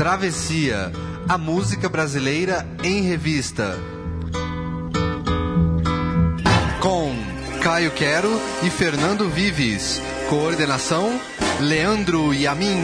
Travessia, a música brasileira em revista. Com Caio Quero e Fernando Vives. Coordenação: Leandro Yamin.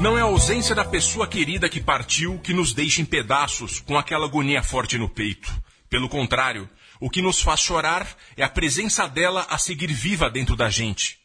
Não é a ausência da pessoa querida que partiu que nos deixa em pedaços com aquela agonia forte no peito. Pelo contrário, o que nos faz chorar é a presença dela a seguir viva dentro da gente.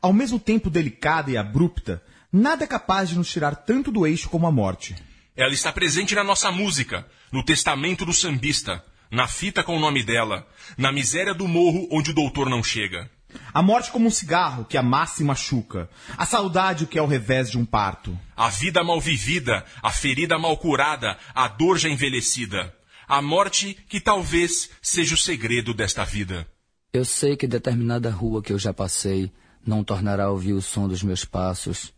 Ao mesmo tempo delicada e abrupta, nada é capaz de nos tirar tanto do eixo como a morte. Ela está presente na nossa música, no testamento do sambista, na fita com o nome dela, na miséria do morro onde o doutor não chega. A morte como um cigarro que amassa e machuca. A saudade o que é o revés de um parto. A vida mal vivida, a ferida mal curada, a dor já envelhecida. A morte que talvez seja o segredo desta vida. Eu sei que determinada rua que eu já passei não tornará a ouvir o som dos meus passos.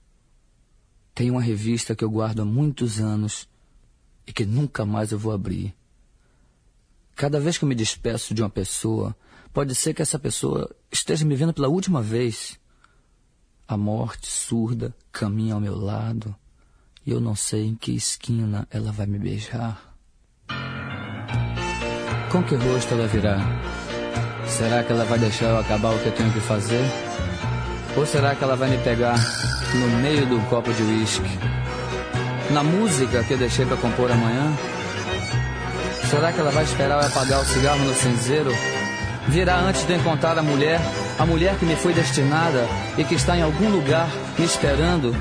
Tem uma revista que eu guardo há muitos anos e que nunca mais eu vou abrir. Cada vez que eu me despeço de uma pessoa, Pode ser que essa pessoa esteja me vendo pela última vez. A morte surda caminha ao meu lado e eu não sei em que esquina ela vai me beijar. Com que rosto ela virá? Será que ela vai deixar eu acabar o que eu tenho que fazer? Ou será que ela vai me pegar no meio do copo de uísque? Na música que eu deixei para compor amanhã? Será que ela vai esperar eu apagar o cigarro no cinzeiro virá antes de encontrar a mulher, a mulher que me foi destinada e que está em algum lugar me esperando,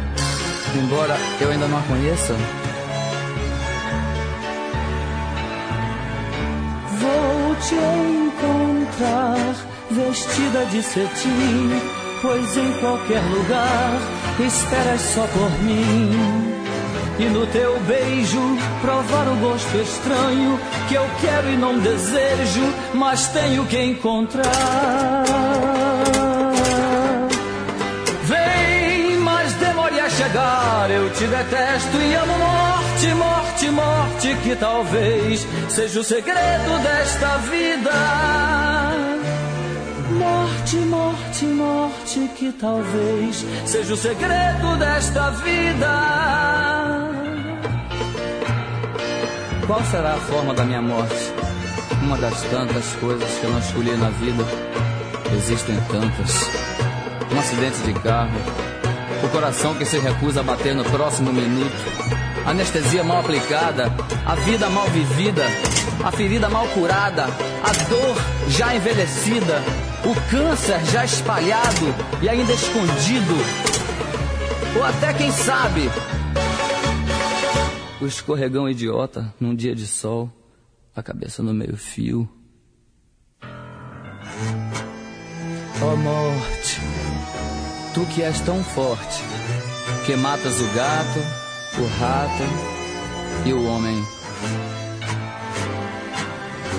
embora eu ainda não a conheça? Te encontrar vestida de cetim, pois em qualquer lugar esperas só por mim e no teu beijo provar o gosto estranho que eu quero e não desejo, mas tenho que encontrar. Vem, mas demore a chegar. Eu te detesto e amo morte, que talvez seja o segredo desta vida. Morte, morte, morte, que talvez seja o segredo desta vida. Qual será a forma da minha morte? Uma das tantas coisas que eu não escolhi na vida. Existem tantas. Um acidente de carro. O coração que se recusa a bater no próximo minuto. Anestesia mal aplicada. A vida mal vivida. A ferida mal curada. A dor já envelhecida. O câncer já espalhado e ainda escondido. Ou até, quem sabe, o escorregão idiota num dia de sol, a cabeça no meio-fio. Ó oh, morte, tu que és tão forte, que matas o gato, o rato e o homem.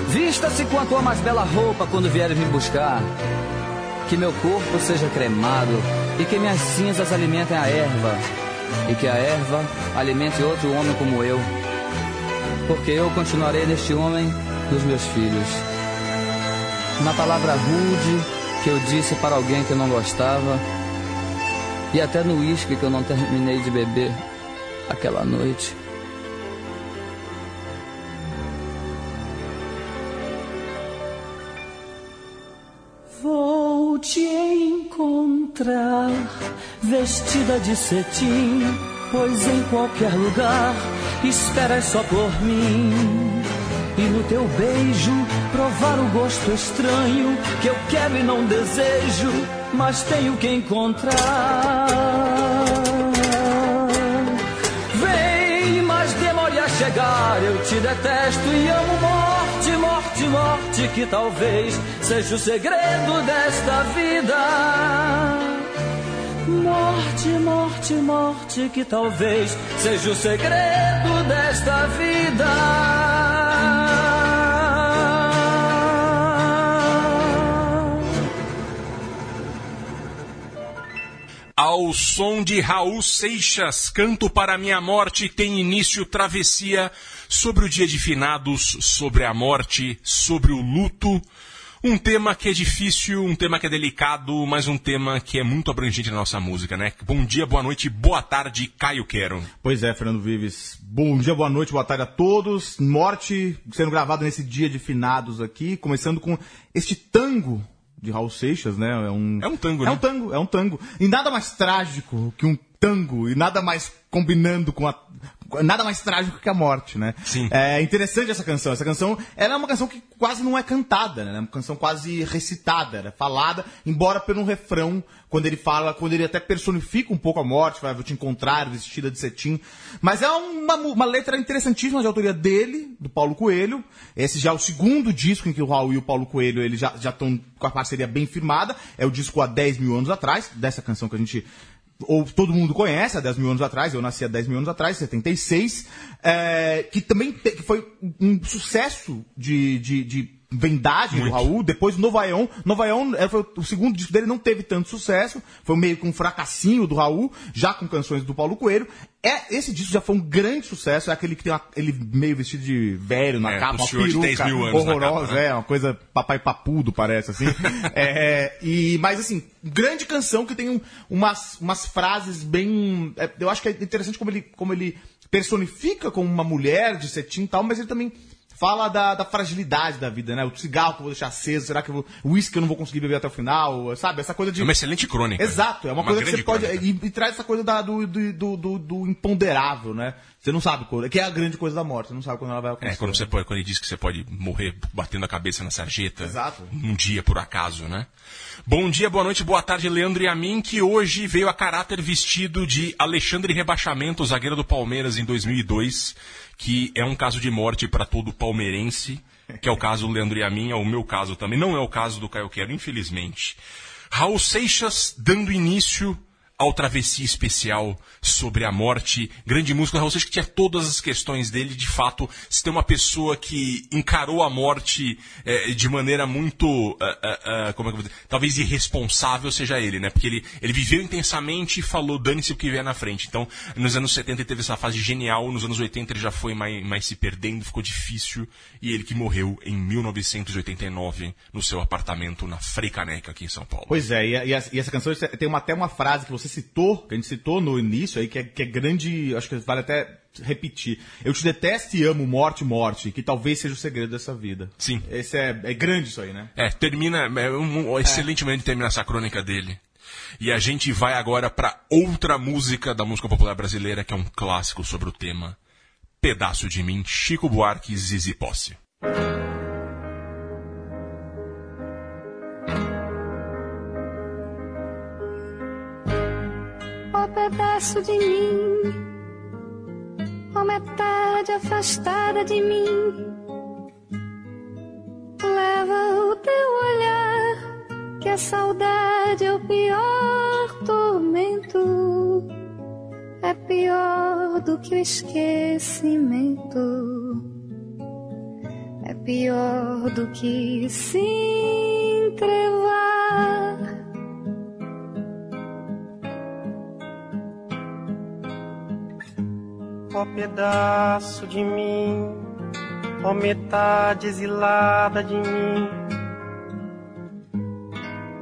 Vista-se com a tua mais bela roupa quando vieres me buscar. Que meu corpo seja cremado e que minhas cinzas alimentem a erva e que a erva alimente outro homem como eu, porque eu continuarei neste homem dos meus filhos. Na palavra rude que eu disse para alguém que eu não gostava, e até no uísque que eu não terminei de beber aquela noite. Vou te encontrar vestida de cetim, pois em qualquer lugar esperas só por mim. E no teu beijo provar o gosto estranho que eu quero e não desejo, mas tenho que encontrar. Chegar, eu te detesto e amo morte, morte, morte, que talvez seja o segredo desta vida. Morte, morte, morte, que talvez seja o segredo desta vida. Ao som de Raul Seixas, Canto para Minha Morte tem início travessia sobre o dia de finados, sobre a morte, sobre o luto. Um tema que é difícil, um tema que é delicado, mas um tema que é muito abrangente na nossa música, né? Bom dia, boa noite, boa tarde, Caio Quero. Pois é, Fernando Vives. Bom dia, boa noite, boa tarde a todos. Morte sendo gravado nesse dia de finados aqui, começando com este tango de Raul Seixas, né? É um, é um tango, é né? É um tango, é um tango. E nada mais trágico que um tango, e nada mais combinando com a. Nada mais trágico que a morte, né? Sim. É interessante essa canção. Essa canção, ela é uma canção que quase não é cantada, né? É uma canção quase recitada, né? falada, embora pelo refrão, quando ele fala, quando ele até personifica um pouco a morte, vai, vou te encontrar vestida de cetim. Mas é uma, uma letra interessantíssima de autoria dele, do Paulo Coelho. Esse já é o segundo disco em que o Raul e o Paulo Coelho eles já estão com a parceria bem firmada. É o disco há 10 mil anos atrás, dessa canção que a gente ou todo mundo conhece, há 10 mil anos atrás, eu nasci há 10 mil anos atrás, 76, é, que também te, que foi um sucesso de, de, de vendagem Muito. do Raul, depois Novaion. Novaion é, foi o segundo disco dele, não teve tanto sucesso, foi meio que um fracassinho do Raul, já com canções do Paulo Coelho. É, esse disco já foi um grande sucesso, é aquele que tem uma, ele meio vestido de velho na é, capa, uma peruca horrorosa, capa, né? é, uma coisa papai papudo, parece, assim. é, e, mas assim, grande canção que tem um, umas, umas frases bem... É, eu acho que é interessante como ele, como ele personifica como uma mulher de cetim e tal, mas ele também fala da, da, fragilidade da vida, né? O cigarro que eu vou deixar aceso, será que o uísque eu não vou conseguir beber até o final, sabe? Essa coisa de. É uma excelente crônica. Exato, é uma, uma coisa que você pode. E, e, traz essa coisa da, do, do, do, do, imponderável, né? Você não sabe quando. Que é a grande coisa da morte, você não sabe quando ela vai acontecer. É, quando, você pode, quando ele diz que você pode morrer batendo a cabeça na sarjeta. Exato. Um dia, por acaso, né? Bom dia, boa noite, boa tarde, Leandro e a mim, que hoje veio a caráter vestido de Alexandre Rebaixamento, zagueiro do Palmeiras em 2002 que é um caso de morte para todo palmeirense, que é o caso do Leandro e a mim, é o meu caso também, não é o caso do Caio Quero, infelizmente. Raul Seixas dando início ao Travessia Especial sobre a morte. Grande músico, Raul Seixas que tinha todas as questões dele. De fato, se tem uma pessoa que encarou a morte é, de maneira muito, uh, uh, uh, como é que eu vou dizer, talvez irresponsável seja ele, né? Porque ele, ele viveu intensamente e falou, dane-se o que vier na frente. Então, nos anos 70 ele teve essa fase genial, nos anos 80 ele já foi mais, mais se perdendo, ficou difícil. E ele que morreu em 1989 no seu apartamento na Freicaneca, aqui em São Paulo. Pois é, e, e, e essa canção tem uma, até uma frase que você você citou, que a gente citou no início aí, que é, que é grande, acho que vale até repetir. Eu te detesto e amo morte, morte, que talvez seja o segredo dessa vida. Sim. Esse é, é grande isso aí, né? É, termina, é um, um excelente momento de terminar essa crônica dele. E a gente vai agora para outra música da música popular brasileira, que é um clássico sobre o tema. Pedaço de mim, Chico Buarque e Zizi Posse. Pedaço de mim, ó metade afastada de mim. Leva o teu olhar, que a saudade é o pior tormento, é pior do que o esquecimento, é pior do que se entrevar ó pedaço de mim, ó metade exilada de mim.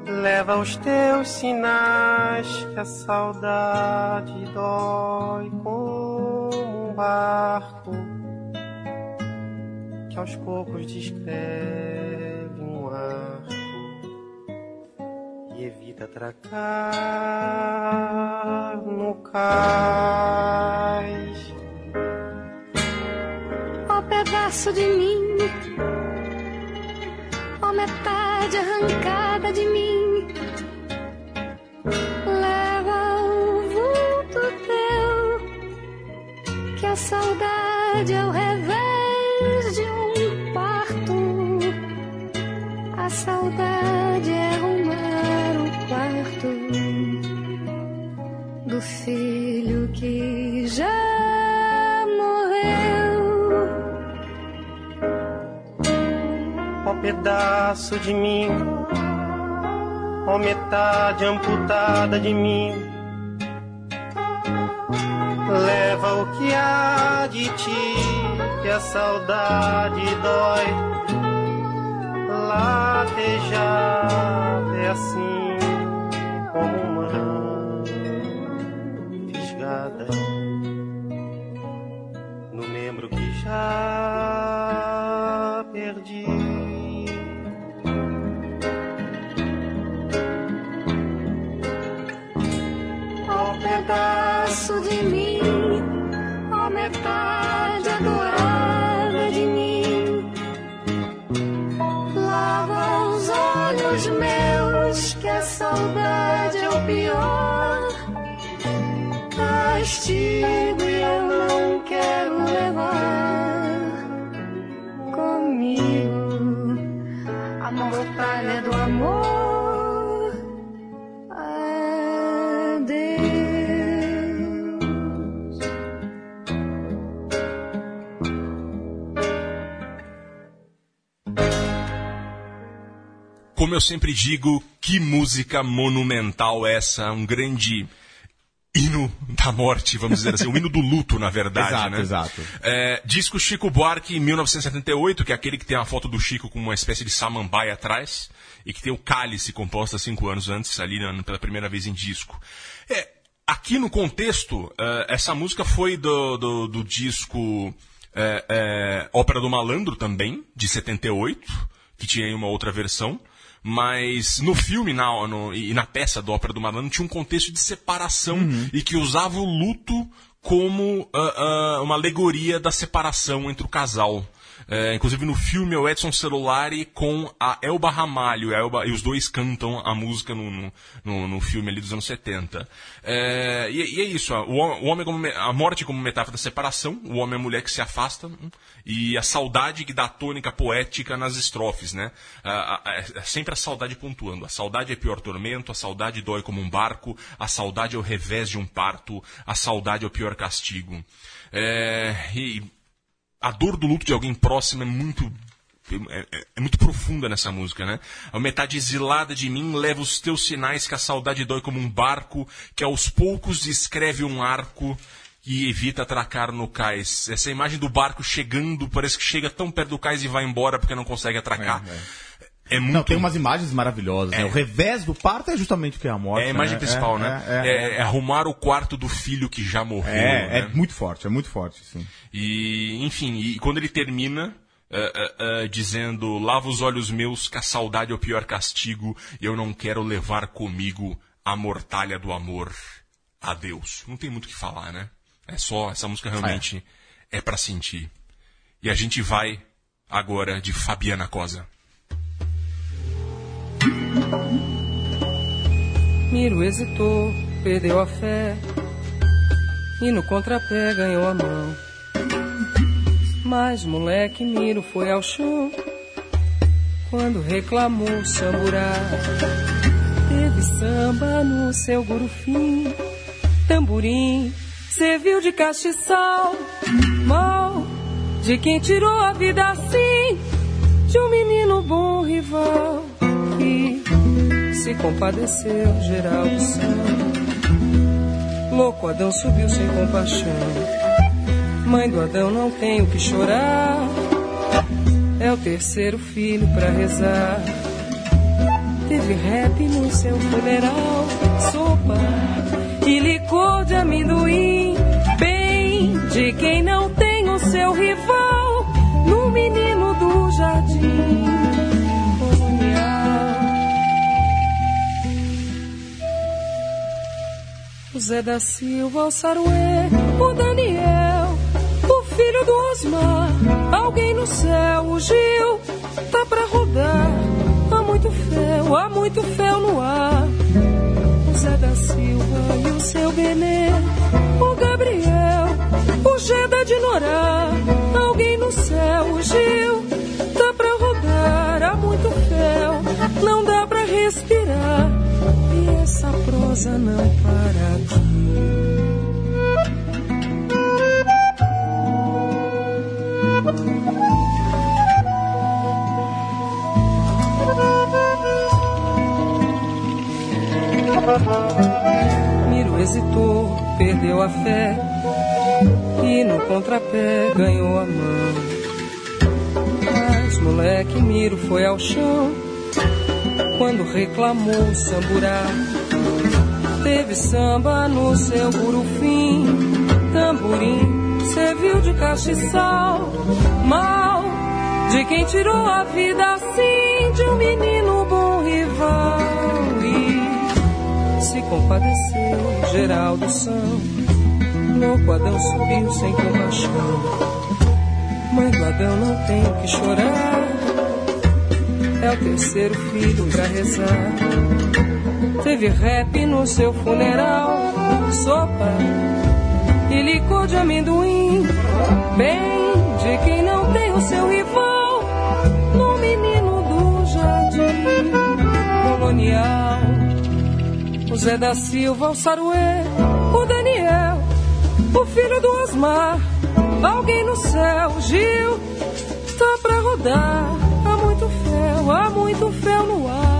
Leva os teus sinais que a saudade dói como um barco que aos poucos descreve um arco e evita atracar no cais pedaço de mim, ó metade arrancada de mim. Leva o vulto teu, que a saudade é o revés de um parto. A saudade é arrumar o quarto do filho que já pedaço de mim, ó metade amputada de mim. Leva o que há de ti, que a saudade dói, já é assim como uma fisgada. No membro que já metade adorada de mim. Lava os olhos meus, que a saudade é o pior. Castigo Como eu sempre digo, que música monumental essa, um grande hino da morte, vamos dizer assim, um hino do luto, na verdade, Exato, né? exato. É, disco Chico Buarque, 1978, que é aquele que tem a foto do Chico com uma espécie de samambaia atrás, e que tem o cálice composto há cinco anos antes, ali pela primeira vez em disco. É, aqui no contexto, é, essa música foi do, do, do disco é, é, Ópera do Malandro também, de 78, que tinha aí uma outra versão. Mas no filme na, no- e na peça do Ópera do Malandro tinha um contexto de separação e que usava o luto como ah, ah, uma alegoria da separação entre o casal. É, inclusive no filme é o Edson Celulari com a Elba Ramalho, a Elba- e os dois cantam a música no, no, no- filme ali dos anos 70. É, e, e é isso, ó, o, hom- o homem como, a morte como metáfora da separação, o homem e a mulher que se afastam, hum, e a saudade que dá tônica poética nas estrofes, né? É sempre a saudade pontuando. A saudade é pior tormento, a saudade dói como um barco, a saudade é o revés de um parto, a saudade é o pior castigo. É, e a dor do luto de alguém próximo é muito é, é- é muito profunda nessa música, né? A metade exilada de mim leva os teus sinais que a saudade dói como um barco, que aos poucos descreve um arco e evita atracar no cais. Essa imagem do barco chegando, parece que chega tão perto do cais e vai embora porque não consegue atracar. É, muito Não, tem umas imagens maravilhosas. né? É. O revés do parto é justamente o que é a morte. é a imagem né? principal, É, né? É, é, É, é arrumar o quarto do filho que já morreu. É, é né? muito forte, é muito forte, sim. E, enfim, e quando ele termina eh, eh, eh, dizendo: Lava os olhos meus, que a saudade é o pior castigo, e eu não quero levar comigo a mortalha do amor. Adeus. Não tem muito o que falar, né? É só, essa música realmente é, pra sentir. E a gente vai agora de Fabiana Cosa. Miro hesitou, perdeu a fé e no contrapé ganhou a mão. Mas moleque Miro foi ao chão quando reclamou samburá. Teve samba no seu gurufim, tamborim serviu de castiçal. Mal de quem tirou a vida assim de um menino bom rival que se compadeceu geral do samba. Louco Adão subiu sem compaixão. Mãe do Adão não tem o que chorar. É o terceiro filho pra rezar. Teve rap no seu funeral, sopa e licor de amendoim. Zé da Silva, o Saruê, o Daniel, o filho do Osmar, alguém no céu, o Gil, tá pra rodar. Há muito fel, há muito fel no ar. O Zé da Silva e o seu Benê, o Gabriel, o Geda de Norá, alguém no céu, o Gil, tá pra rodar. Há muito fel, não dá pra respirar. Essa prosa não para aqui. Miro hesitou, perdeu a fé e no contrapé ganhou a mão. Mas moleque Miro foi ao chão quando reclamou samburá. Teve samba no seu gurufim, tamborim, serviu de castiçal, mal de quem tirou a vida assim de um menino bom rival e se compadeceu Geraldo São. Louco Adão subiu sem compaixão. Mãe do Adão não tem o que chorar. É o terceiro filho pra rezar. Teve rap no seu funeral, sopa e licor de amendoim. Bem de quem não tem o seu rival, no menino do jardim colonial. O Zé da Silva, o Saruê, o Daniel, o filho do Osmar, alguém no céu, Gil, tá pra rodar. Há muito fel, há muito fel no ar.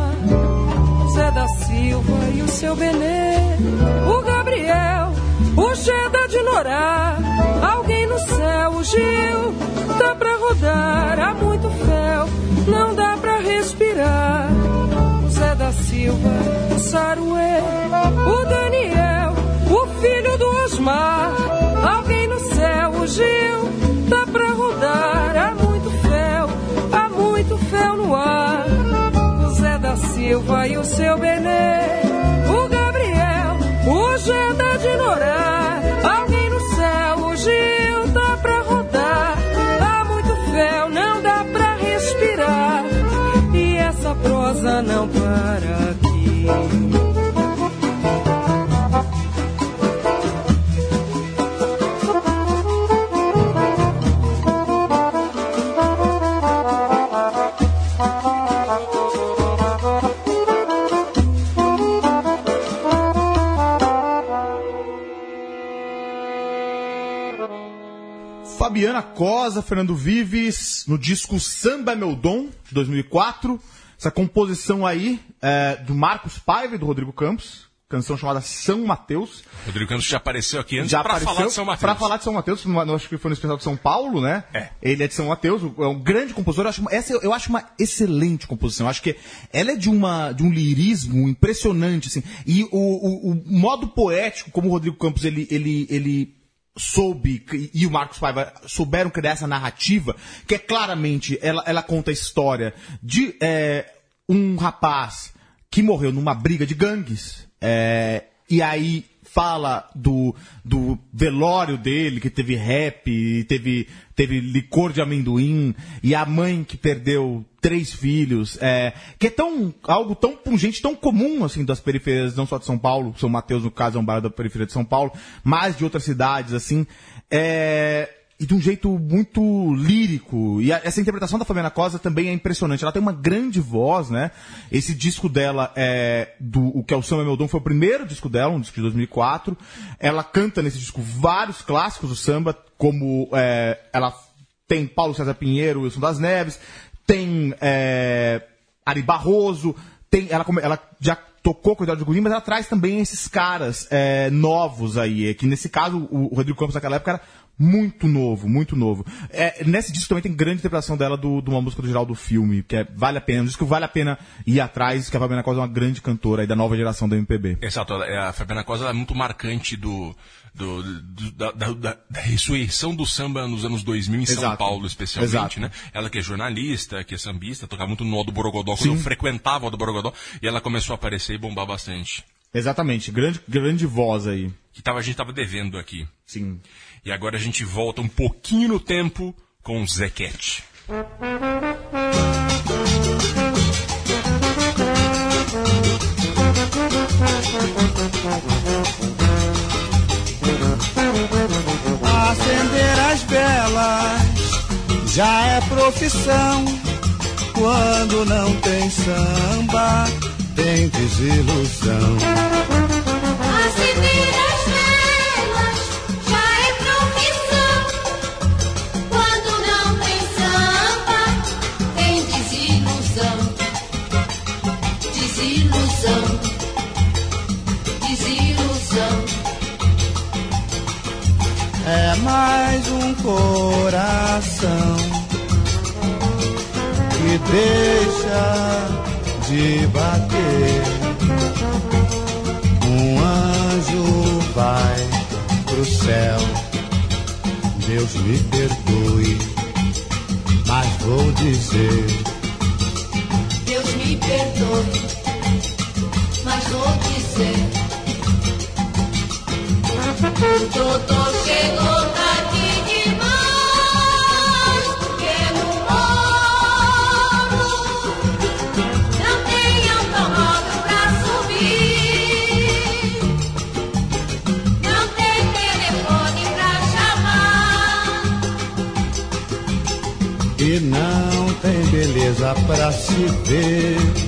O Zé da Silva e o seu Benê, o Gabriel, o Cheda de Norá, alguém no céu, o Gil, tá pra rodar. Há muito fel, não dá pra respirar. O Zé da Silva, o Saruê, o Daniel, o filho do Osmar, alguém no céu, o Gil, tá pra da Silva e o seu Benê, o Gabriel, o Geda de Norá, alguém no céu, o Gil, tá pra rodar. Há muito fel, não dá pra respirar. E essa prosa não para aqui. Fabiana Cosa, Fernando Vives, no disco Samba é Meu Dom, de 2004. Essa composição aí é do Marcos Paiva e do Rodrigo Campos. Canção chamada São Mateus. Rodrigo Campos já apareceu aqui antes Já pra apareceu falar de São Mateus. Pra falar de São Mateus, no- acho que foi no especial de São Paulo, né? É. Ele é de São Mateus, é um grande compositor. Eu acho, uma- essa eu- eu acho uma excelente composição. Eu acho que ela é de, uma, de um lirismo impressionante, assim. E o, o- o modo poético, como o Rodrigo Campos ele, ele, ele soube e o Marcos Paiva souberam criar essa narrativa, que é claramente, ela, ela conta a história de é, um rapaz que morreu numa briga de gangues. é, e aí fala do, do velório dele, que teve rap, teve, teve licor de amendoim, e a mãe que perdeu três filhos, é, que é tão, algo tão pungente, tão comum, assim, das periferias, não só de São Paulo, São Mateus, no caso, é um bairro da periferia de São Paulo, mas de outras cidades, assim, é, e de um jeito muito lírico. E a- essa interpretação da Fabiana Cosa também é impressionante. Ela tem uma grande voz, né? Esse disco dela é do o que é o Samba é Meu Dom foi o primeiro disco dela, um disco de 2004. Ela canta nesse disco vários clássicos do samba, como é, ela tem Paulo César Pinheiro, Wilson das Neves, tem é, Ari Barroso, tem ela ela já tocou com o Eduardo Godinho, mas ela traz também esses caras é, novos aí, é que nesse caso o Rodrigo Campos naquela época era muito novo, muito novo. É, nesse disco também tem grande interpretação dela do- de uma música do geral do filme, que é, vale a pena, um disco que vale a pena ir atrás, que a Fabiana Cosa é uma grande cantora aí da nova geração da MPB. Exato, é, a Fabiana Cosa é muito marcante do, do- do- da, da- da- ressurreição do samba nos anos 2000 em São Exato. Paulo, especialmente, Exato. né? Ela que é jornalista, que é sambista, tocava muito no do Borogodó, quando eu frequentava o do Borogodó, e ela começou a aparecer e bombar bastante. Exatamente, grande, grande voz aí. Que tava, a gente tava devendo aqui. Sim. E agora a gente volta um pouquinho no tempo com o Zequete. Acender as velas já é profissão. Quando não tem samba, tem desilusão. As velas já é profissão. Quando não tem samba, tem desilusão. Desilusão. Desilusão. É mais um coração que deixa de bater. Um anjo vai pro céu. Deus me perdoe, mas vou dizer. Deus me perdoe, mas vou dizer. Doutor chegou tarde Não tem beleza pra se ver.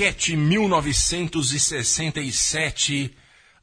Zequete 1967,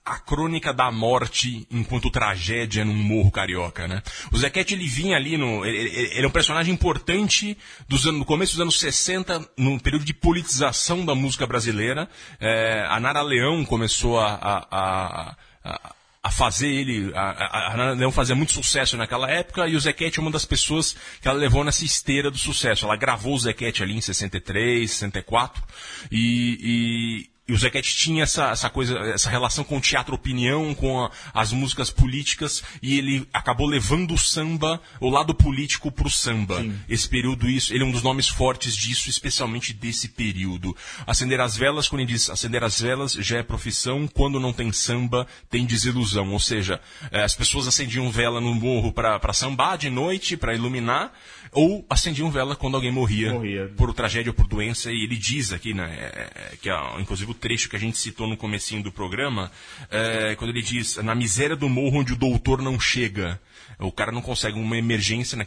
a crônica da morte enquanto tragédia num morro carioca, né? O Zequete ele vinha ali no, ele, ele- ele é um personagem importante dos anos, no começo dos anos 60, no período de politização da música brasileira. É, a Nara Leão começou a, a- a- a- a fazer ele, a, a, a Leão fazia muito sucesso naquela época e o Zequete é uma das pessoas que ela levou nessa esteira do sucesso. Ela gravou o Zequete ali em 63, 64 e, e, e o Zequete tinha essa, essa coisa, essa relação com o teatro opinião, com a- as músicas políticas e ele acabou levando o samba, o lado político pro samba. Esse período, isso, ele é um dos nomes fortes disso, especialmente desse período. Acender as velas, quando ele diz acender as velas já é profissão, quando não tem samba, tem desilusão. Ou seja, eh, as pessoas acendiam vela no morro para sambar de noite, para iluminar, ou acendiam vela quando alguém morria, Morria. por tragédia ou por doença, e ele diz aqui, né, é, é, que é, inclusive o trecho que a gente citou no comecinho do programa, é, quando ele diz, na miséria do morro onde o doutor não chega, o cara não consegue uma emergência, né,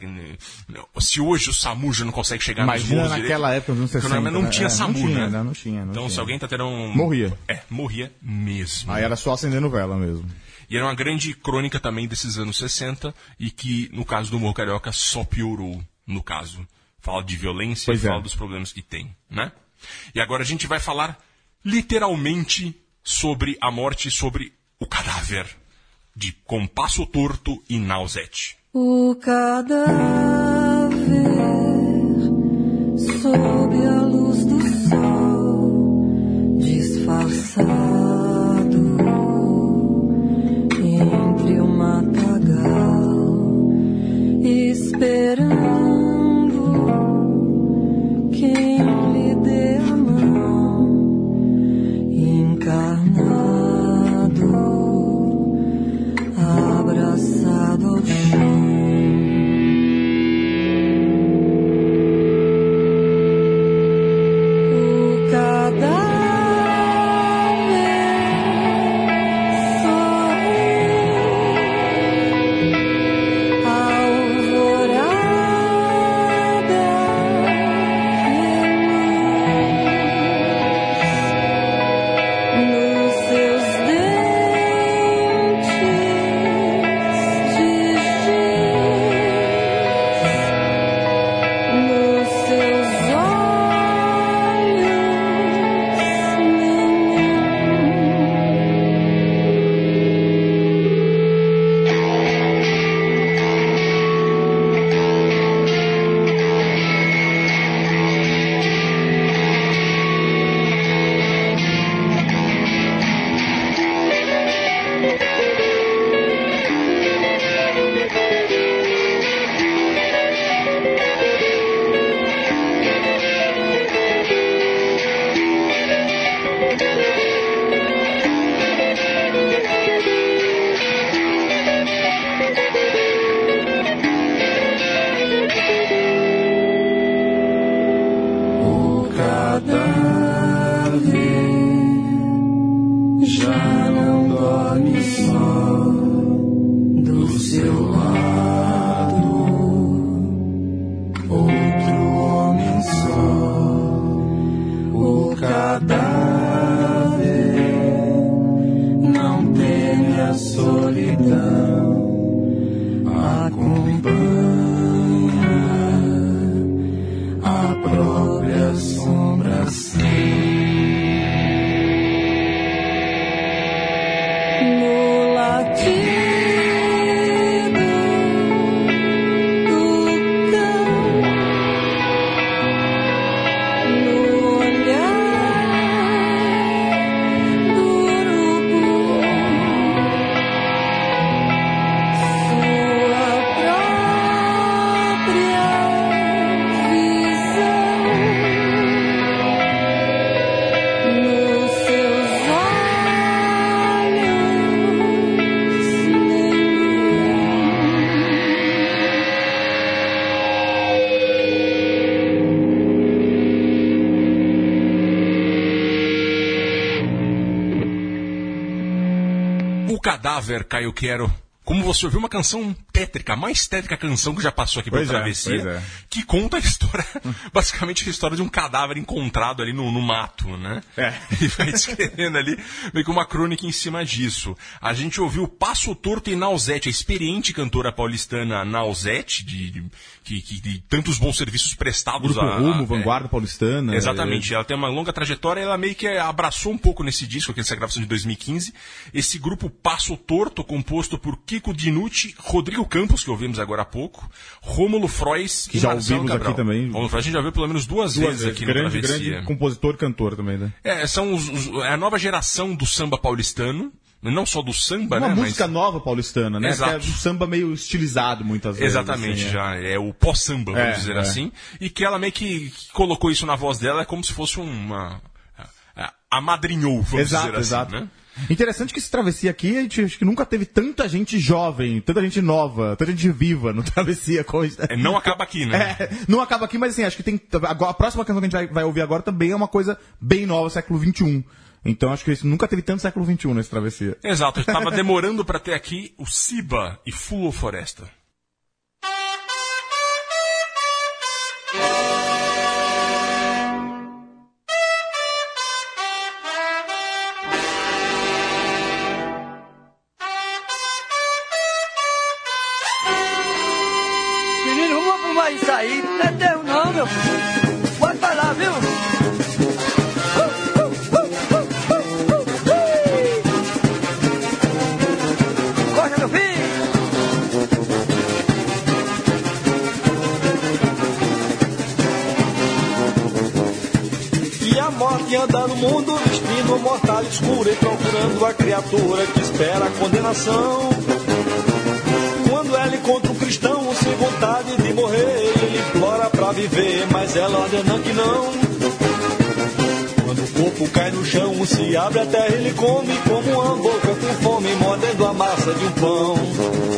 se hoje o SAMU já não consegue chegar Imagina nos naquela direito, época, nos não- 60, não né? tinha É, não SAMU, tinha, né? não, não tinha, não então tinha. se alguém tá tendo um... Morria. É, morria mesmo. Aí era só acendendo vela mesmo. E era uma grande crônica também desses anos 60 e que, no caso do Morro Carioca, só piorou, no caso. Fala de violência Pois e é. fala dos problemas que tem, né? E agora a gente vai falar literalmente sobre a morte, sobre o cadáver de Compasso Torto e Nausete. O cadáver sob a luz do sol, disfarçado matagal, esperando Cadáver, Caio Quero. Como você ouviu, uma canção tétrica, a mais tétrica canção que já passou aqui pela Pois é, travessia, pois é. que conta a história, basicamente a história de um cadáver encontrado ali no, no mato, né? É. E vai descrevendo ali meio que uma crônica em cima disso. A gente ouviu Passo Torto e Nausete, a experiente cantora paulistana Nausete, de, de, que, que- de tantos bons serviços prestados Grupo a. Rumo, a- Vanguarda Paulistana. é. Exatamente, ela tem uma longa trajetória, ela meio que abraçou um pouco nesse disco, aqui nessa gravação de 2015, esse grupo Passo Torto, composto por Kiko Dinucci, Rodrigo Campos, que ouvimos agora há pouco, Rômulo Frois Que e já Marcelo ouvimos aqui Cabral. também. Rômulo Frois a gente já viu pelo menos duas, Duas vezes aqui no grande, Travessia. grande compositor cantor também, né? É, são os, os- é a nova geração do samba paulistano, não só do samba, Uma né? música mas... nova paulistana, né? Exato. É um samba meio estilizado muitas vezes. Exatamente, assim, é. já é o pós-samba, vamos É, dizer é. assim. E que ela meio que colocou isso na voz dela, é como se fosse uma. Amadrinhou, vamos Exato, dizer assim, exato. né? Interessante que esse travessia aqui, a gente acho que nunca teve tanta gente jovem, tanta gente nova, tanta gente viva no travessia. Com... É, não acaba aqui, né? É, não acaba aqui, mas assim, acho que tem. A próxima canção que a gente vai, vai ouvir agora também é uma coisa bem nova, século XXI. Então acho que esse, nunca teve tanto século XXI nesse travessia. Exato, estava demorando para ter aqui o Siba e Full Floresta. A criatura que espera a condenação. Quando ela encontra um cristão sem vontade de morrer, ele implora pra viver, mas ela ordena que não. Quando o corpo cai no chão, se abre a terra, ele come como uma boca com fome, mordendo a massa de um pão.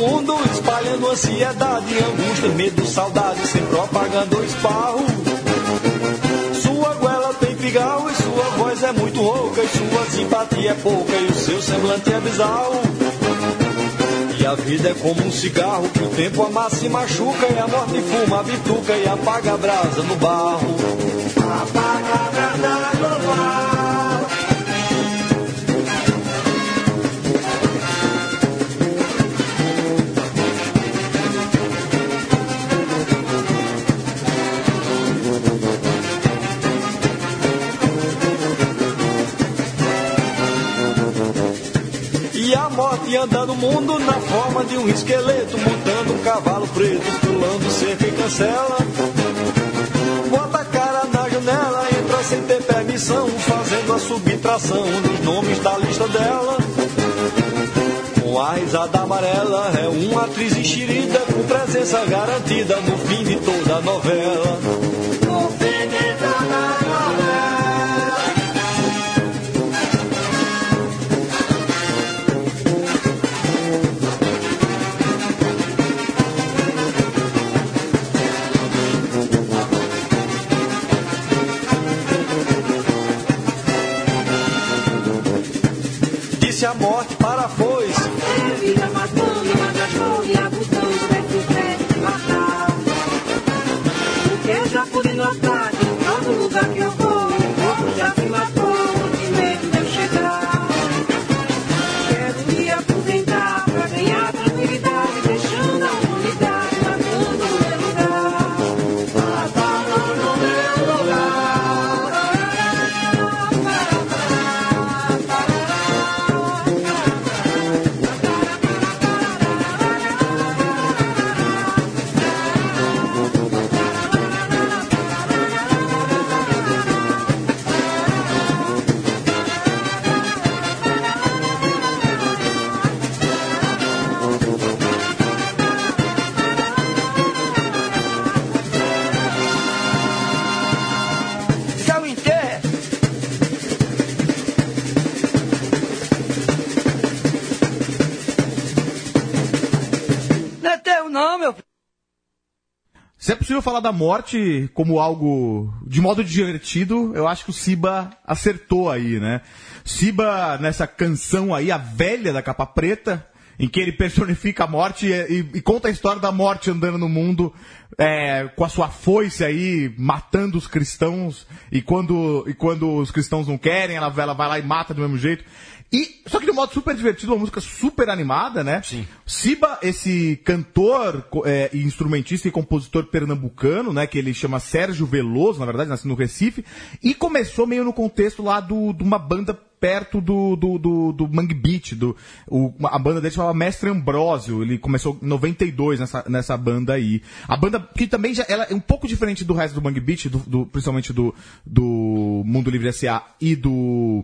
Mundo, espalhando ansiedade, angústia, medo, saudade, sem propaganda ou esparro. Sua goela tem pigarro e sua voz é muito rouca, e sua simpatia é pouca, e o seu semblante é bizarro. E a vida é como um cigarro que o tempo amassa e machuca, e a morte fuma a bituca e apaga a brasa no barro. Apaga a brasa no barro. A morte anda no mundo na forma de um esqueleto, montando um cavalo preto, pulando cerca e cancela. Bota a cara na janela, entra sem ter permissão, fazendo a subtração dos nomes da lista dela. Com a risada amarela, é uma atriz enxerida, com presença garantida no fim de toda a novela. Possível falar da morte como algo de modo divertido, eu acho que o Siba acertou aí, né? Siba, nessa canção aí, a velha da capa preta, em que ele personifica a morte e, e- e conta a história da morte andando no mundo é, com a sua foice aí, matando os cristãos, e quando, e quando os cristãos não querem, ela, ela vai lá e mata do mesmo jeito. E, só que de um modo super divertido, uma música super animada, né? Sim. Siba, esse cantor, é, instrumentista e compositor pernambucano, né? Que ele chama Sérgio Veloso, na verdade, nasceu no Recife, e começou meio no contexto lá do, de uma banda perto do, do, do, do Mangue Beat, do, o- a banda dele chamava Mestre Ambrósio, ele começou em 92 nessa, nessa banda aí. A banda, que também já, ela é um pouco diferente do resto do Mangue Beat, do, do- principalmente do, do Mundo Livre S.A. e do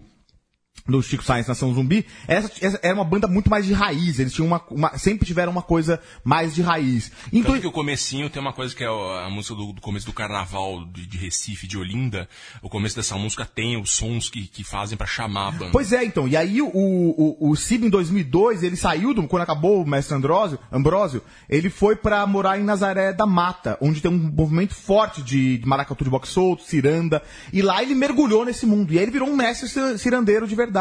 do Chico Science Nação Zumbi, essa, essa era uma banda muito mais de raiz. Eles tinham uma, uma- sempre tiveram uma coisa mais de raiz. Então, Tanto que o comecinho tem uma coisa que é a música do, do começo do carnaval de, de Recife, de Olinda. O começo dessa música tem os sons que, que fazem pra chamar a banda. Pois é, então. E aí o, o, o Cib em 2002, ele saiu, do, quando acabou o Mestre Andrósio, Ambrósio, ele foi pra morar em Nazaré da Mata, onde tem um movimento forte de, de maracatu de boxe solto, ciranda. E lá ele mergulhou nesse mundo. E aí ele virou um mestre ci- cirandeiro de verdade.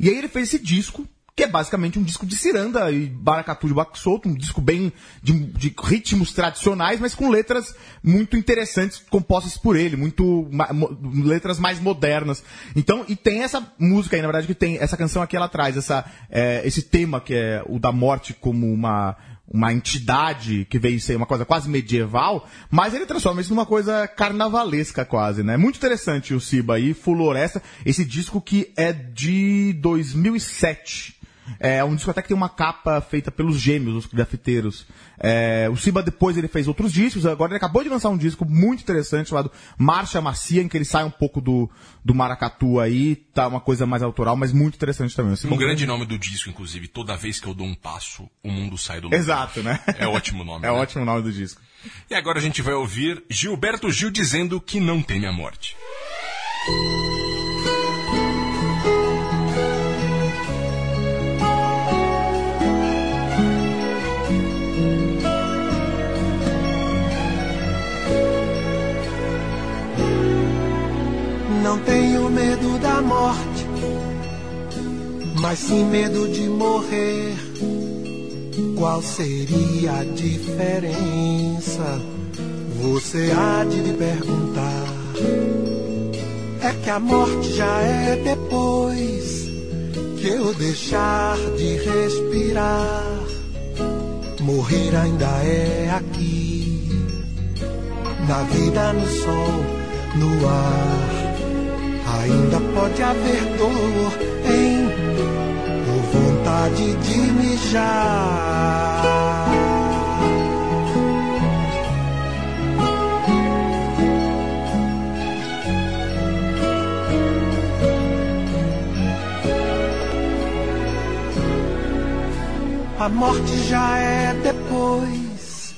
E aí ele fez esse disco, que é basicamente um disco de ciranda e maracatu de boxe solto, um disco bem de, de ritmos tradicionais, mas com letras muito interessantes compostas por ele, muito letras mais modernas. Então, e tem essa música aí, na verdade, que tem essa canção aqui ela traz essa é, esse tema que é o da morte como uma uma entidade que veio ser uma coisa quase medieval, mas ele transforma isso numa coisa carnavalesca quase, né? Muito interessante o Siba aí, Fuloresta, esse disco que é de 2007. É um disco até que tem uma capa feita pelos gêmeos, os grafiteiros. É, o Siba depois ele fez outros discos, agora ele acabou de lançar um disco muito interessante chamado Marcha Macia, em que ele sai um pouco do, do maracatu aí, tá uma coisa mais autoral, mas muito interessante também. O Siba Um grande nome do disco, inclusive, toda vez que eu dou um passo, o mundo sai do lugar. Exato, né? É ótimo nome. É né? ótimo nome do disco. E agora a gente vai ouvir Gilberto Gil dizendo que não teme a morte. Mas sim medo de morrer. Qual seria a diferença? Você há de me perguntar. É que a morte já é depois que eu deixar de respirar. Morrer ainda é aqui, na vida, no sol, no ar. Ainda pode haver dor em vontade de mijar. A morte já é depois,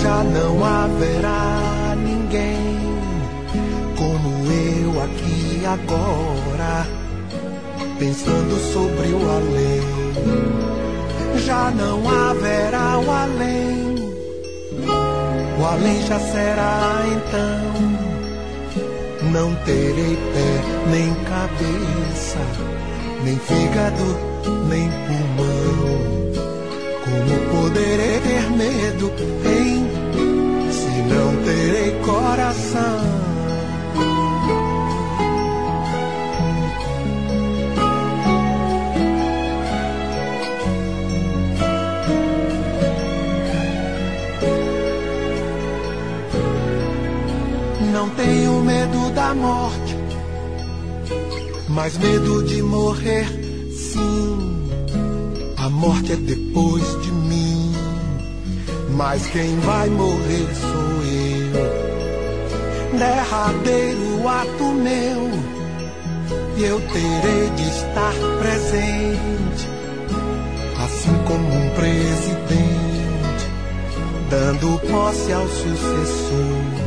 já não haverá ninguém como eu aqui agora, pensando sobre o além. Já não haverá o além, o além já será então. Não terei pé, nem cabeça, nem fígado, nem pulmão. Como poderei ter medo, hein? Se não terei coração. Morte, mas medo de morrer, sim. A morte é depois de mim, mas quem vai morrer sou eu. Derradeiro ato meu, e eu terei de estar presente, assim como um presidente, dando posse ao sucessor.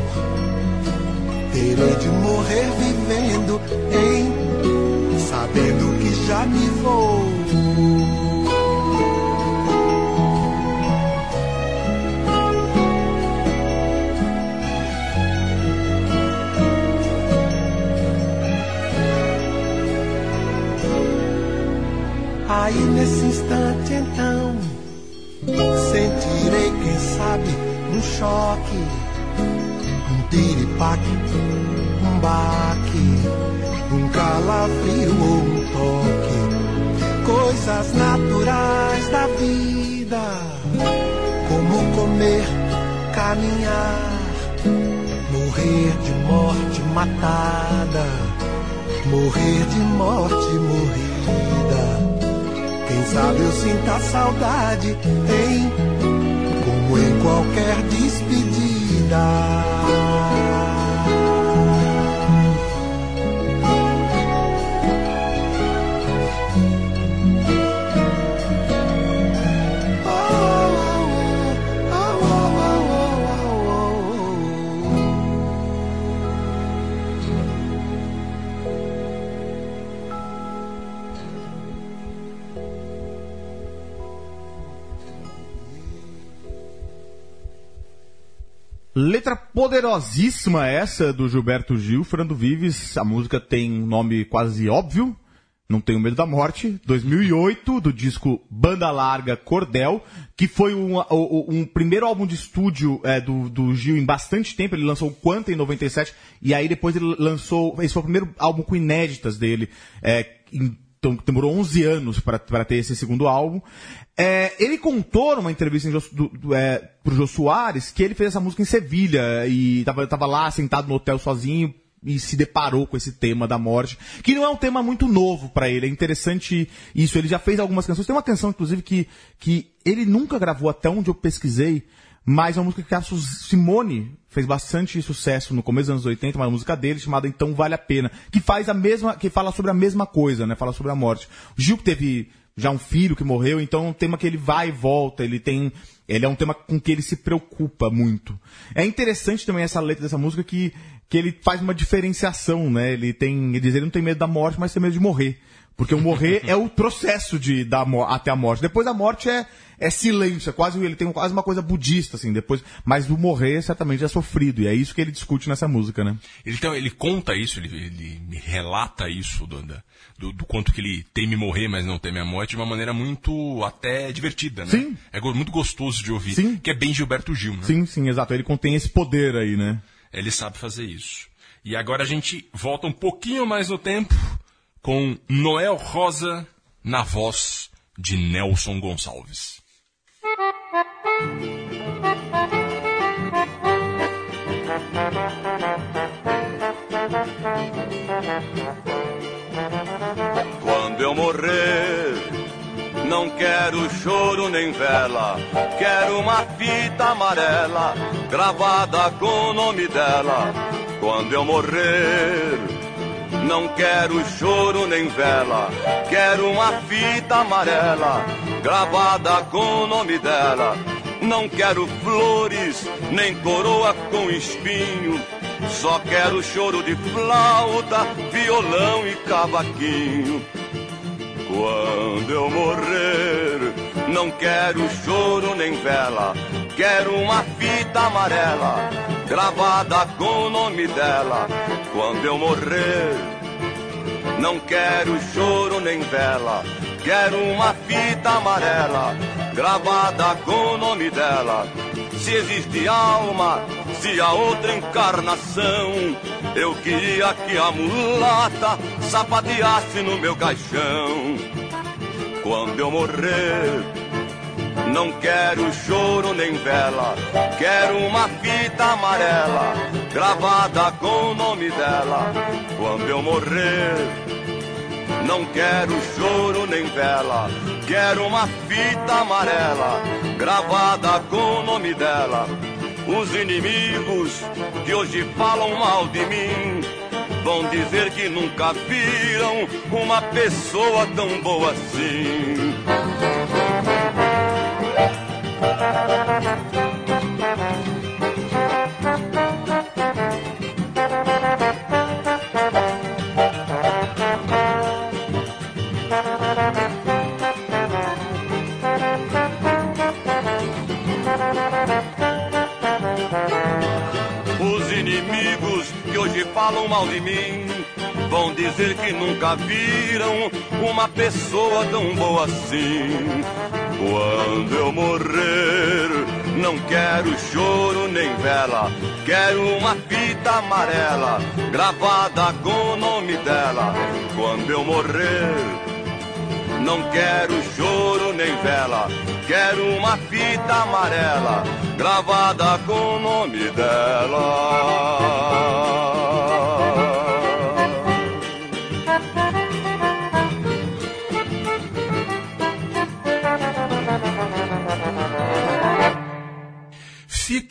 Terei de morrer vivendo em sabendo que já me vou. Aí nesse instante então sentirei, quem sabe, um choque tiripaque, um baque, um calafrio ou um toque. Coisas naturais da vida, como comer, caminhar, morrer de morte matada, morrer de morte morrida. Quem sabe eu sinta saudade, hein? Como em qualquer despedida. Letra poderosíssima essa do Gilberto Gil, Fernando Vives. A música tem um nome quase óbvio, Não Tenho Medo da Morte, 2008, do disco Banda Larga Cordel, que foi um, um, um primeiro álbum de estúdio é, do, do Gil em bastante tempo. Ele lançou o em 97, e aí depois ele lançou. Esse foi o primeiro álbum com inéditas dele. É, em, demorou 11 anos para ter esse segundo álbum. É, ele contou numa entrevista do, do, é, Jô Soares que ele fez essa música em Sevilha e tava, tava lá sentado no hotel sozinho e se deparou com esse tema da morte, que não é um tema muito novo para ele, é interessante isso, ele já fez algumas canções, tem uma canção inclusive que, que ele nunca gravou até onde eu pesquisei, mas é uma música que a Simone fez bastante sucesso no começo dos anos 80, uma música dele chamada Então Vale a Pena, que faz a mesma, que fala sobre a mesma coisa, né? Fala sobre a morte. O Gil teve já um filho que morreu, então é um tema que ele vai e volta, ele tem, ele é um tema com que ele se preocupa muito. É interessante também essa letra dessa música que, que ele faz uma diferenciação, né? Ele tem, ele diz, ele não tem medo da morte, mas tem medo de morrer. Porque o morrer é o processo de da, até a morte. Depois da morte é, é silêncio, é quase, ele tem quase uma coisa budista, assim, depois, mas o morrer certamente é sofrido, e é isso que ele discute nessa música, né? Ele, então, ele conta isso, ele, ele relata isso do, do, do, quanto que ele teme morrer, mas não teme a morte, de uma maneira muito até divertida, né? Sim. É muito gostoso de ouvir. Sim. Que é bem Gilberto Gil, né? Sim, sim, exato. Ele contém esse poder aí, né? Ele sabe fazer isso. E agora a gente volta um pouquinho mais no tempo com Noel Rosa na voz de Nelson Gonçalves. Quando eu morrer, não quero choro nem vela, quero uma fita amarela gravada com o nome dela. Quando eu morrer, não quero choro nem vela, quero uma fita amarela gravada com o nome dela. Não quero flores, nem coroa com espinho. Só quero choro de flauta, violão e cavaquinho. Quando eu morrer, não quero choro nem vela. Quero uma fita amarela, gravada com o nome dela. Quando eu morrer, não quero choro nem vela. Quero uma fita amarela, gravada com o nome dela. Se existe alma, se há outra encarnação, eu queria que a mulata sapateasse no meu caixão. Quando eu morrer, não quero choro nem vela, quero uma fita amarela, gravada com o nome dela. Quando eu morrer, não quero choro nem vela, quero uma fita amarela, gravada com o nome dela. Os inimigos que hoje falam mal de mim vão dizer que nunca viram uma pessoa tão boa assim. Mal de mim vão dizer que nunca viram uma pessoa tão boa assim. Quando eu morrer, não quero choro nem vela, quero uma fita amarela gravada com o nome dela. Quando eu morrer, não quero choro nem vela, quero uma fita amarela gravada com o nome dela.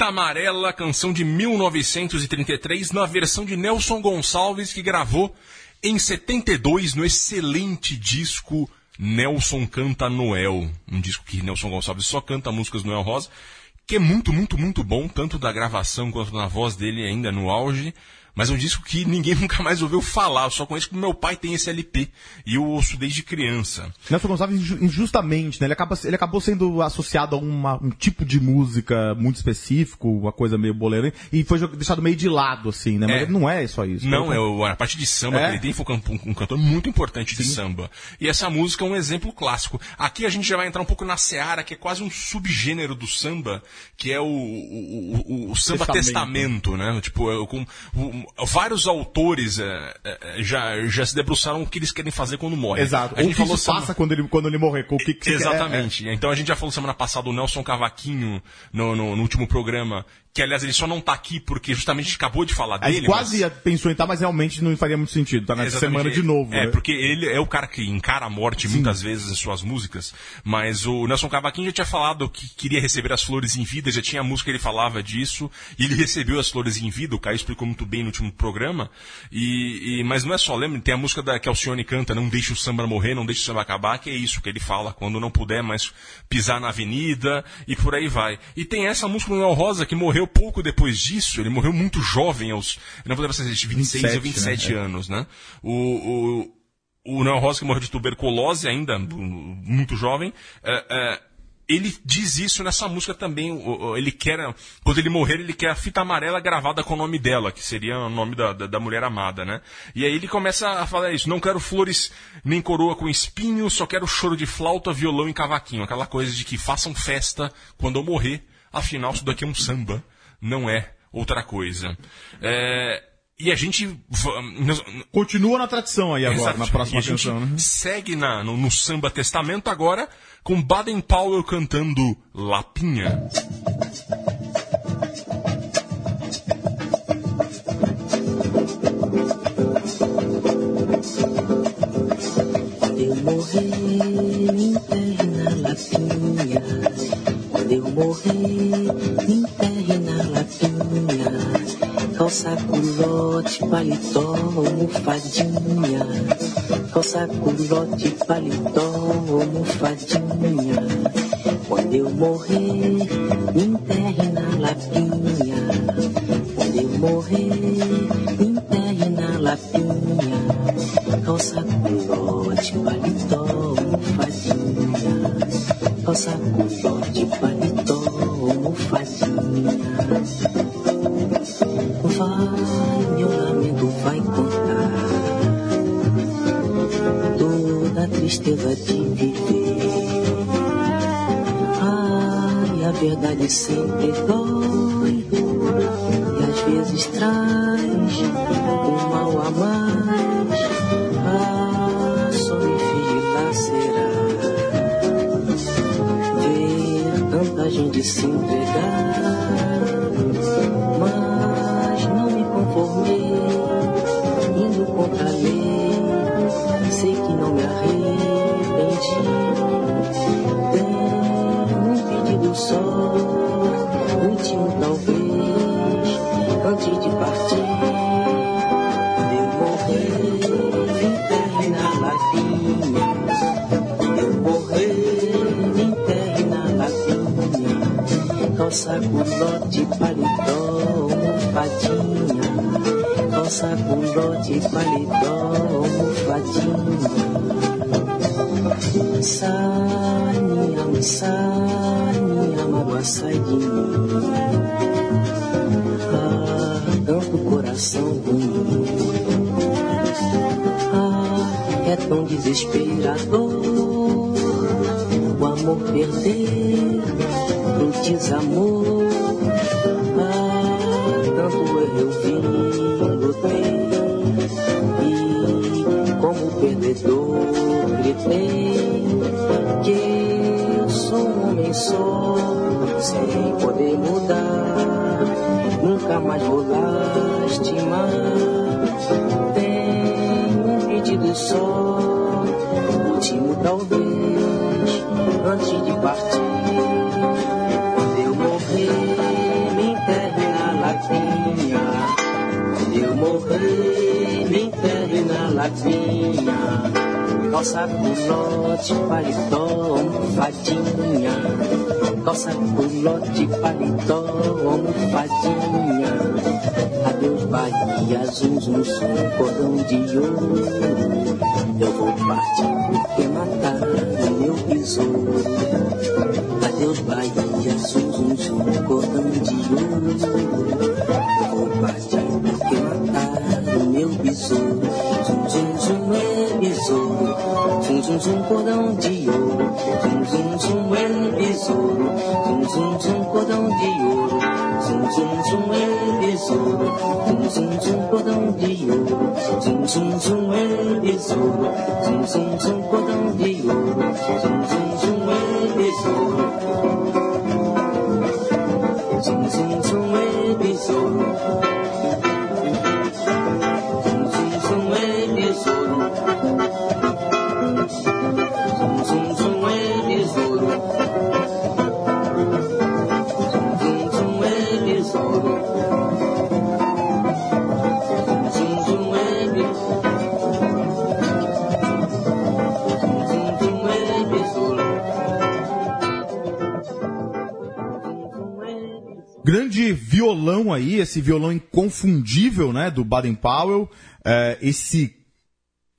Fita Amarela, canção de 1933, na versão de Nelson Gonçalves, que gravou em 72 no excelente disco Nelson Canta Noel. Um disco que Nelson Gonçalves só canta músicas do Noel Rosa, que é muito, muito, muito bom, tanto da gravação quanto na voz dele ainda no auge. Mas é um disco que ninguém nunca mais ouviu falar. Eu só conheço que meu pai tem esse LP. E eu ouço desde criança. Nelson Gonçalves, inju- injustamente, né? Ele, acaba, ele acabou sendo associado a uma- um tipo de música muito específico, uma coisa meio boleira, e foi deixado meio de lado, assim, né? Mas É. não é só isso. Não, é o- a parte de samba É? que ele tem, foi um, um- cantor muito importante de samba. E essa música é um exemplo clássico. Aqui a gente já vai entrar um pouco na seara, que é quase um subgênero do samba, que é o, o, o- o samba Testamento. testamento, né? Tipo, é, com, o- vários autores é, é, já, já se debruçaram o que eles querem fazer quando morrem. Exato. A gente o que falou isso samba- passa quando ele, quando ele morrer, o que, que você quer- Exatamente. Então a gente já falou semana passada o Nelson Cavaquinho no, no- no último programa, que aliás ele só não tá aqui porque justamente a gente acabou de falar dele. quase mas- pensou em estar, mas realmente não faria muito sentido. Tá nessa Exatamente. semana de novo. É, né? porque ele é o cara que encara a morte muitas vezes em suas músicas, mas o Nelson Cavaquinho já tinha falado que queria receber as flores em vida, já tinha a música que ele falava disso, e ele recebeu as flores em vida, o Caio explicou muito bem no último programa, e, e- mas não é só, lembra, tem a música da, que Alcione canta, Não Deixe o Samba Morrer, Não Deixe o Samba Acabar, que é isso que ele fala, quando não puder mais pisar na avenida, e por aí vai. E tem essa música do Noel Rosa, que morreu pouco depois disso, ele morreu muito jovem, aos, não vou lembrar se é 26 ou 27, 27 né? anos, né? O, o, o Noel Rosa, que morreu de tuberculose ainda, muito jovem, é, é, ele diz isso nessa música também. Ele quer, quando ele morrer, ele quer a fita amarela gravada com o nome dela, que seria o nome da, da, da mulher amada, né? E aí ele começa a falar isso: não quero flores nem coroa com espinho, só quero choro de flauta, violão e cavaquinho. Aquela coisa de que façam festa quando eu morrer, afinal, isso daqui é um samba, não é outra coisa. É, e a gente. Continua na tradição aí agora, Exato. na próxima a gente canção, né? Segue na- no, no samba testamento agora com Baden Powell cantando Lapinha. Quando eu morrer, me enterre na lapinha. Quando eu morrer, Calça culote, paletó, almofadinha. Calça culote, paletó, almofadinha. Quando eu morrer, me enterre na lapinha. Quando eu morrer, me enterre na lapinha. Calça culote, paletó, almofadinha. Calça culote, sempre Minha mágoa sai de mim. Ah, tanto coração ruim. desesperador. O amor perder pro desamor. Ah, tanto eu vim, lutei. E como perdedor, gritei que eu sou um homem só, sem poder mudar. Nunca mais vou lastimar. Tenho um pedido só, último talvez, antes de partir. Quando eu morrer, me enterre na latinha. Quando eu morrer, me enterre na latinha. Calça culote, paletó, almofadinha. Calça culote, paletó, almofadinha. Adeus Bahia, zum zum zum, cordão de ouro. Eu vou partir porque mataram Zum zum zum, cordão de ouro. Zum zum zum é besouro. Zum zum zum, cordão de ouro. Zum zum zum é besouro. Zum zum zum, cordão de ouro. Zum zum zum é besouro. Zum zum zum, cordão de esse violão inconfundível, né, do Baden Powell, é, esse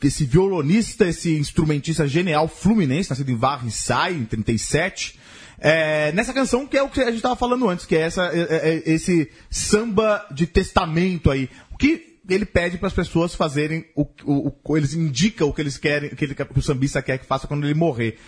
esse violonista, esse instrumentista genial fluminense, nascido em Varriçai, em 37. É, nessa canção que é o que a gente estava falando antes, que é, essa, é- é- esse samba de testamento aí. O que ele pede para as pessoas fazerem o, o, o- eles indicam o que eles querem, o que, ele, que o sambista quer que faça quando ele morrer.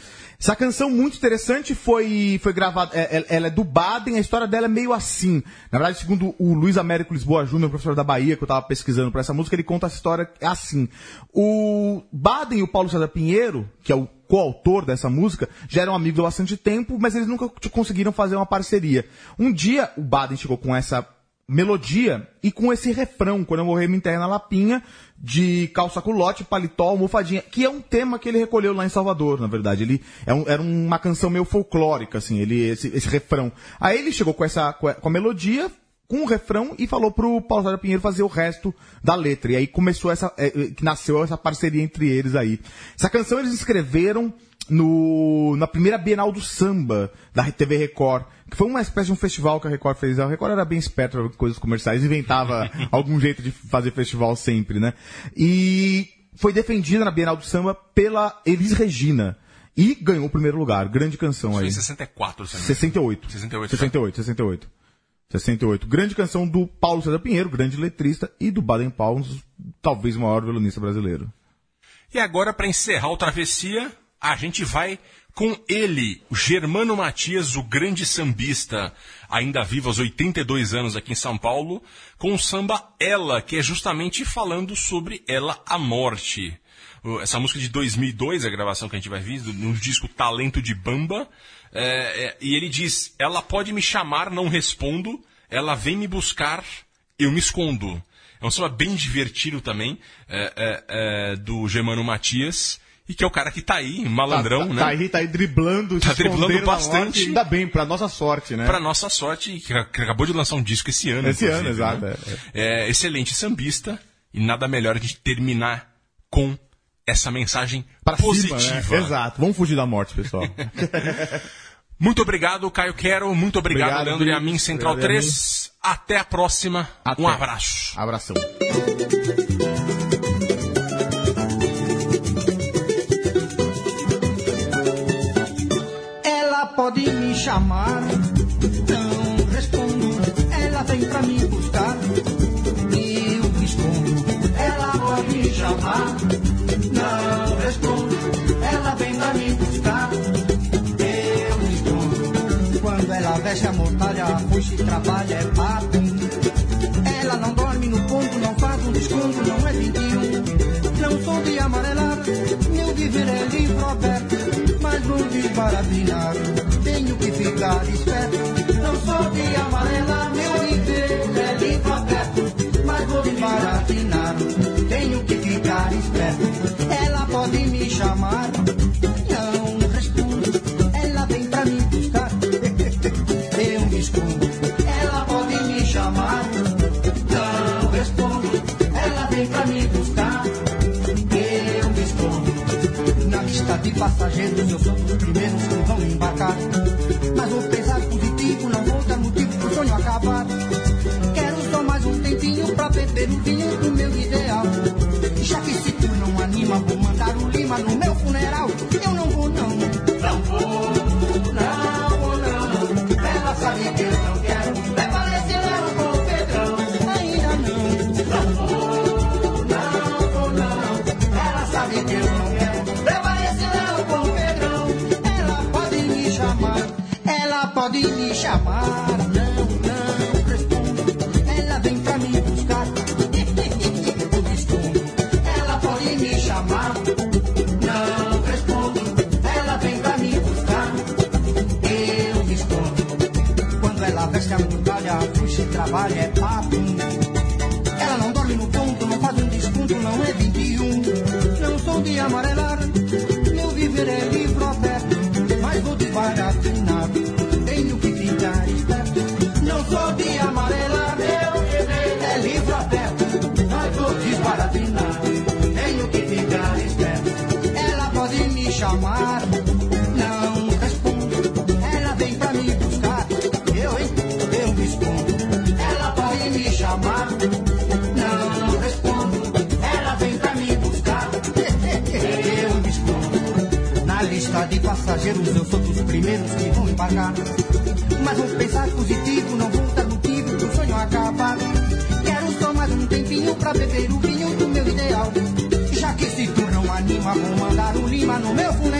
Essa canção muito interessante foi, foi gravada, é- é- ela é do Baden, a história dela é meio assim. Na verdade, segundo o Luiz Américo Lisboa Júnior, professor da Bahia, que eu estava pesquisando para essa música, ele conta essa história assim. O Baden e o Paulo César Pinheiro, que é o coautor dessa música, já eram amigos há bastante tempo, mas eles nunca conseguiram fazer uma parceria. Um dia, o Baden chegou com essa melodia e com esse refrão, quando eu morrer me enterre na lapinha, de calça culote, paletó, almofadinha, que é um tema que ele recolheu lá em Salvador, na verdade. Ele é um- era uma canção meio folclórica, assim, ele, esse, esse refrão. Aí ele chegou com essa, com a, melodia, com o refrão e falou pro Paulo César Pinheiro fazer o resto da letra. E aí começou essa, é, é, que nasceu essa parceria entre eles aí. Essa canção eles escreveram no, na primeira Bienal do Samba da TV Record, que foi uma espécie de um festival que a Record fez. A Record era bem esperta com coisas comerciais, inventava algum jeito de fazer festival sempre, né? E foi defendida na Bienal do Samba pela Elis Regina. E ganhou o primeiro lugar. Grande canção Foi aí. em 64, se não me engano. 68. 68. 68, 68. 68. Grande canção do Paulo César Pinheiro, grande letrista, e do Baden Powell, talvez o maior violonista brasileiro. E agora, para encerrar o Travessia, a gente vai com ele, o Germano Matias, o grande sambista, ainda vivo aos 82 anos aqui em São Paulo, com o samba Ela, que é justamente falando sobre Ela, a Morte. Essa música de 2002, a gravação que a gente vai ver, no disco Talento de Bamba, é, é, e ele diz, ela pode me chamar, não respondo, ela vem me buscar, eu me escondo. É um samba bem divertido também, é, é, é, do Germano Matias, e que é o cara que tá aí, malandrão, tá, né? Tá aí, tá aí driblando, Tá driblando bastante. morte, ainda bem, pra nossa sorte, né? Pra nossa sorte, que que acabou de lançar um disco esse ano. Esse ano, exato, né? É, excelente sambista, e nada melhor gente terminar com essa mensagem Pra positiva. cima, né? Exato. Vamos fugir da morte, pessoal. Muito obrigado, Caio Quero. Muito obrigado, Obrigado, Leandro e a mim, Central Obrigado, 3. Até a próxima. Até. Um abraço. Abração. pode me chamar. Não respondo, ela vem pra me buscar. Eu escondo, ela pode me chamar. Não respondo, ela vem pra me buscar. Eu escondo. Quando ela veste a mortalha, puxa e trabalha, é pato. Ela não dorme no ponto, não faz um desconto, não é 21. Não sou de amarelar, meu viver é livro aberto mas não vi para brilhar. Não sou de amarela, meu emprego é limpa perto. Mas vou me baratinar, tenho que ficar esperto. Ela pode me chamar, não respondo. Ela vem pra me buscar, eu me escondo. Ela pode me chamar, não respondo. Ela vem pra me buscar, eu me escondo. Na lista de passageiros eu sou chamar. Não, não respondo. Ela vem pra me buscar. Eu respondo. Ela pode me chamar. Não respondo. Ela vem pra me buscar. Eu respondo. Quando ela veste a medalha, puxa e trabalha, é papo. Ela não dorme no ponto, não faz um desconto, não é 21. Não sou de amarelar. menos que vão embarcar. Mas vou pensar positivo, não vou dar motivo do sonho acabar. Quero só mais um tempinho pra beber o vinho do meu ideal. Já que se tu não anima, vou mandar o um lima no meu funeral.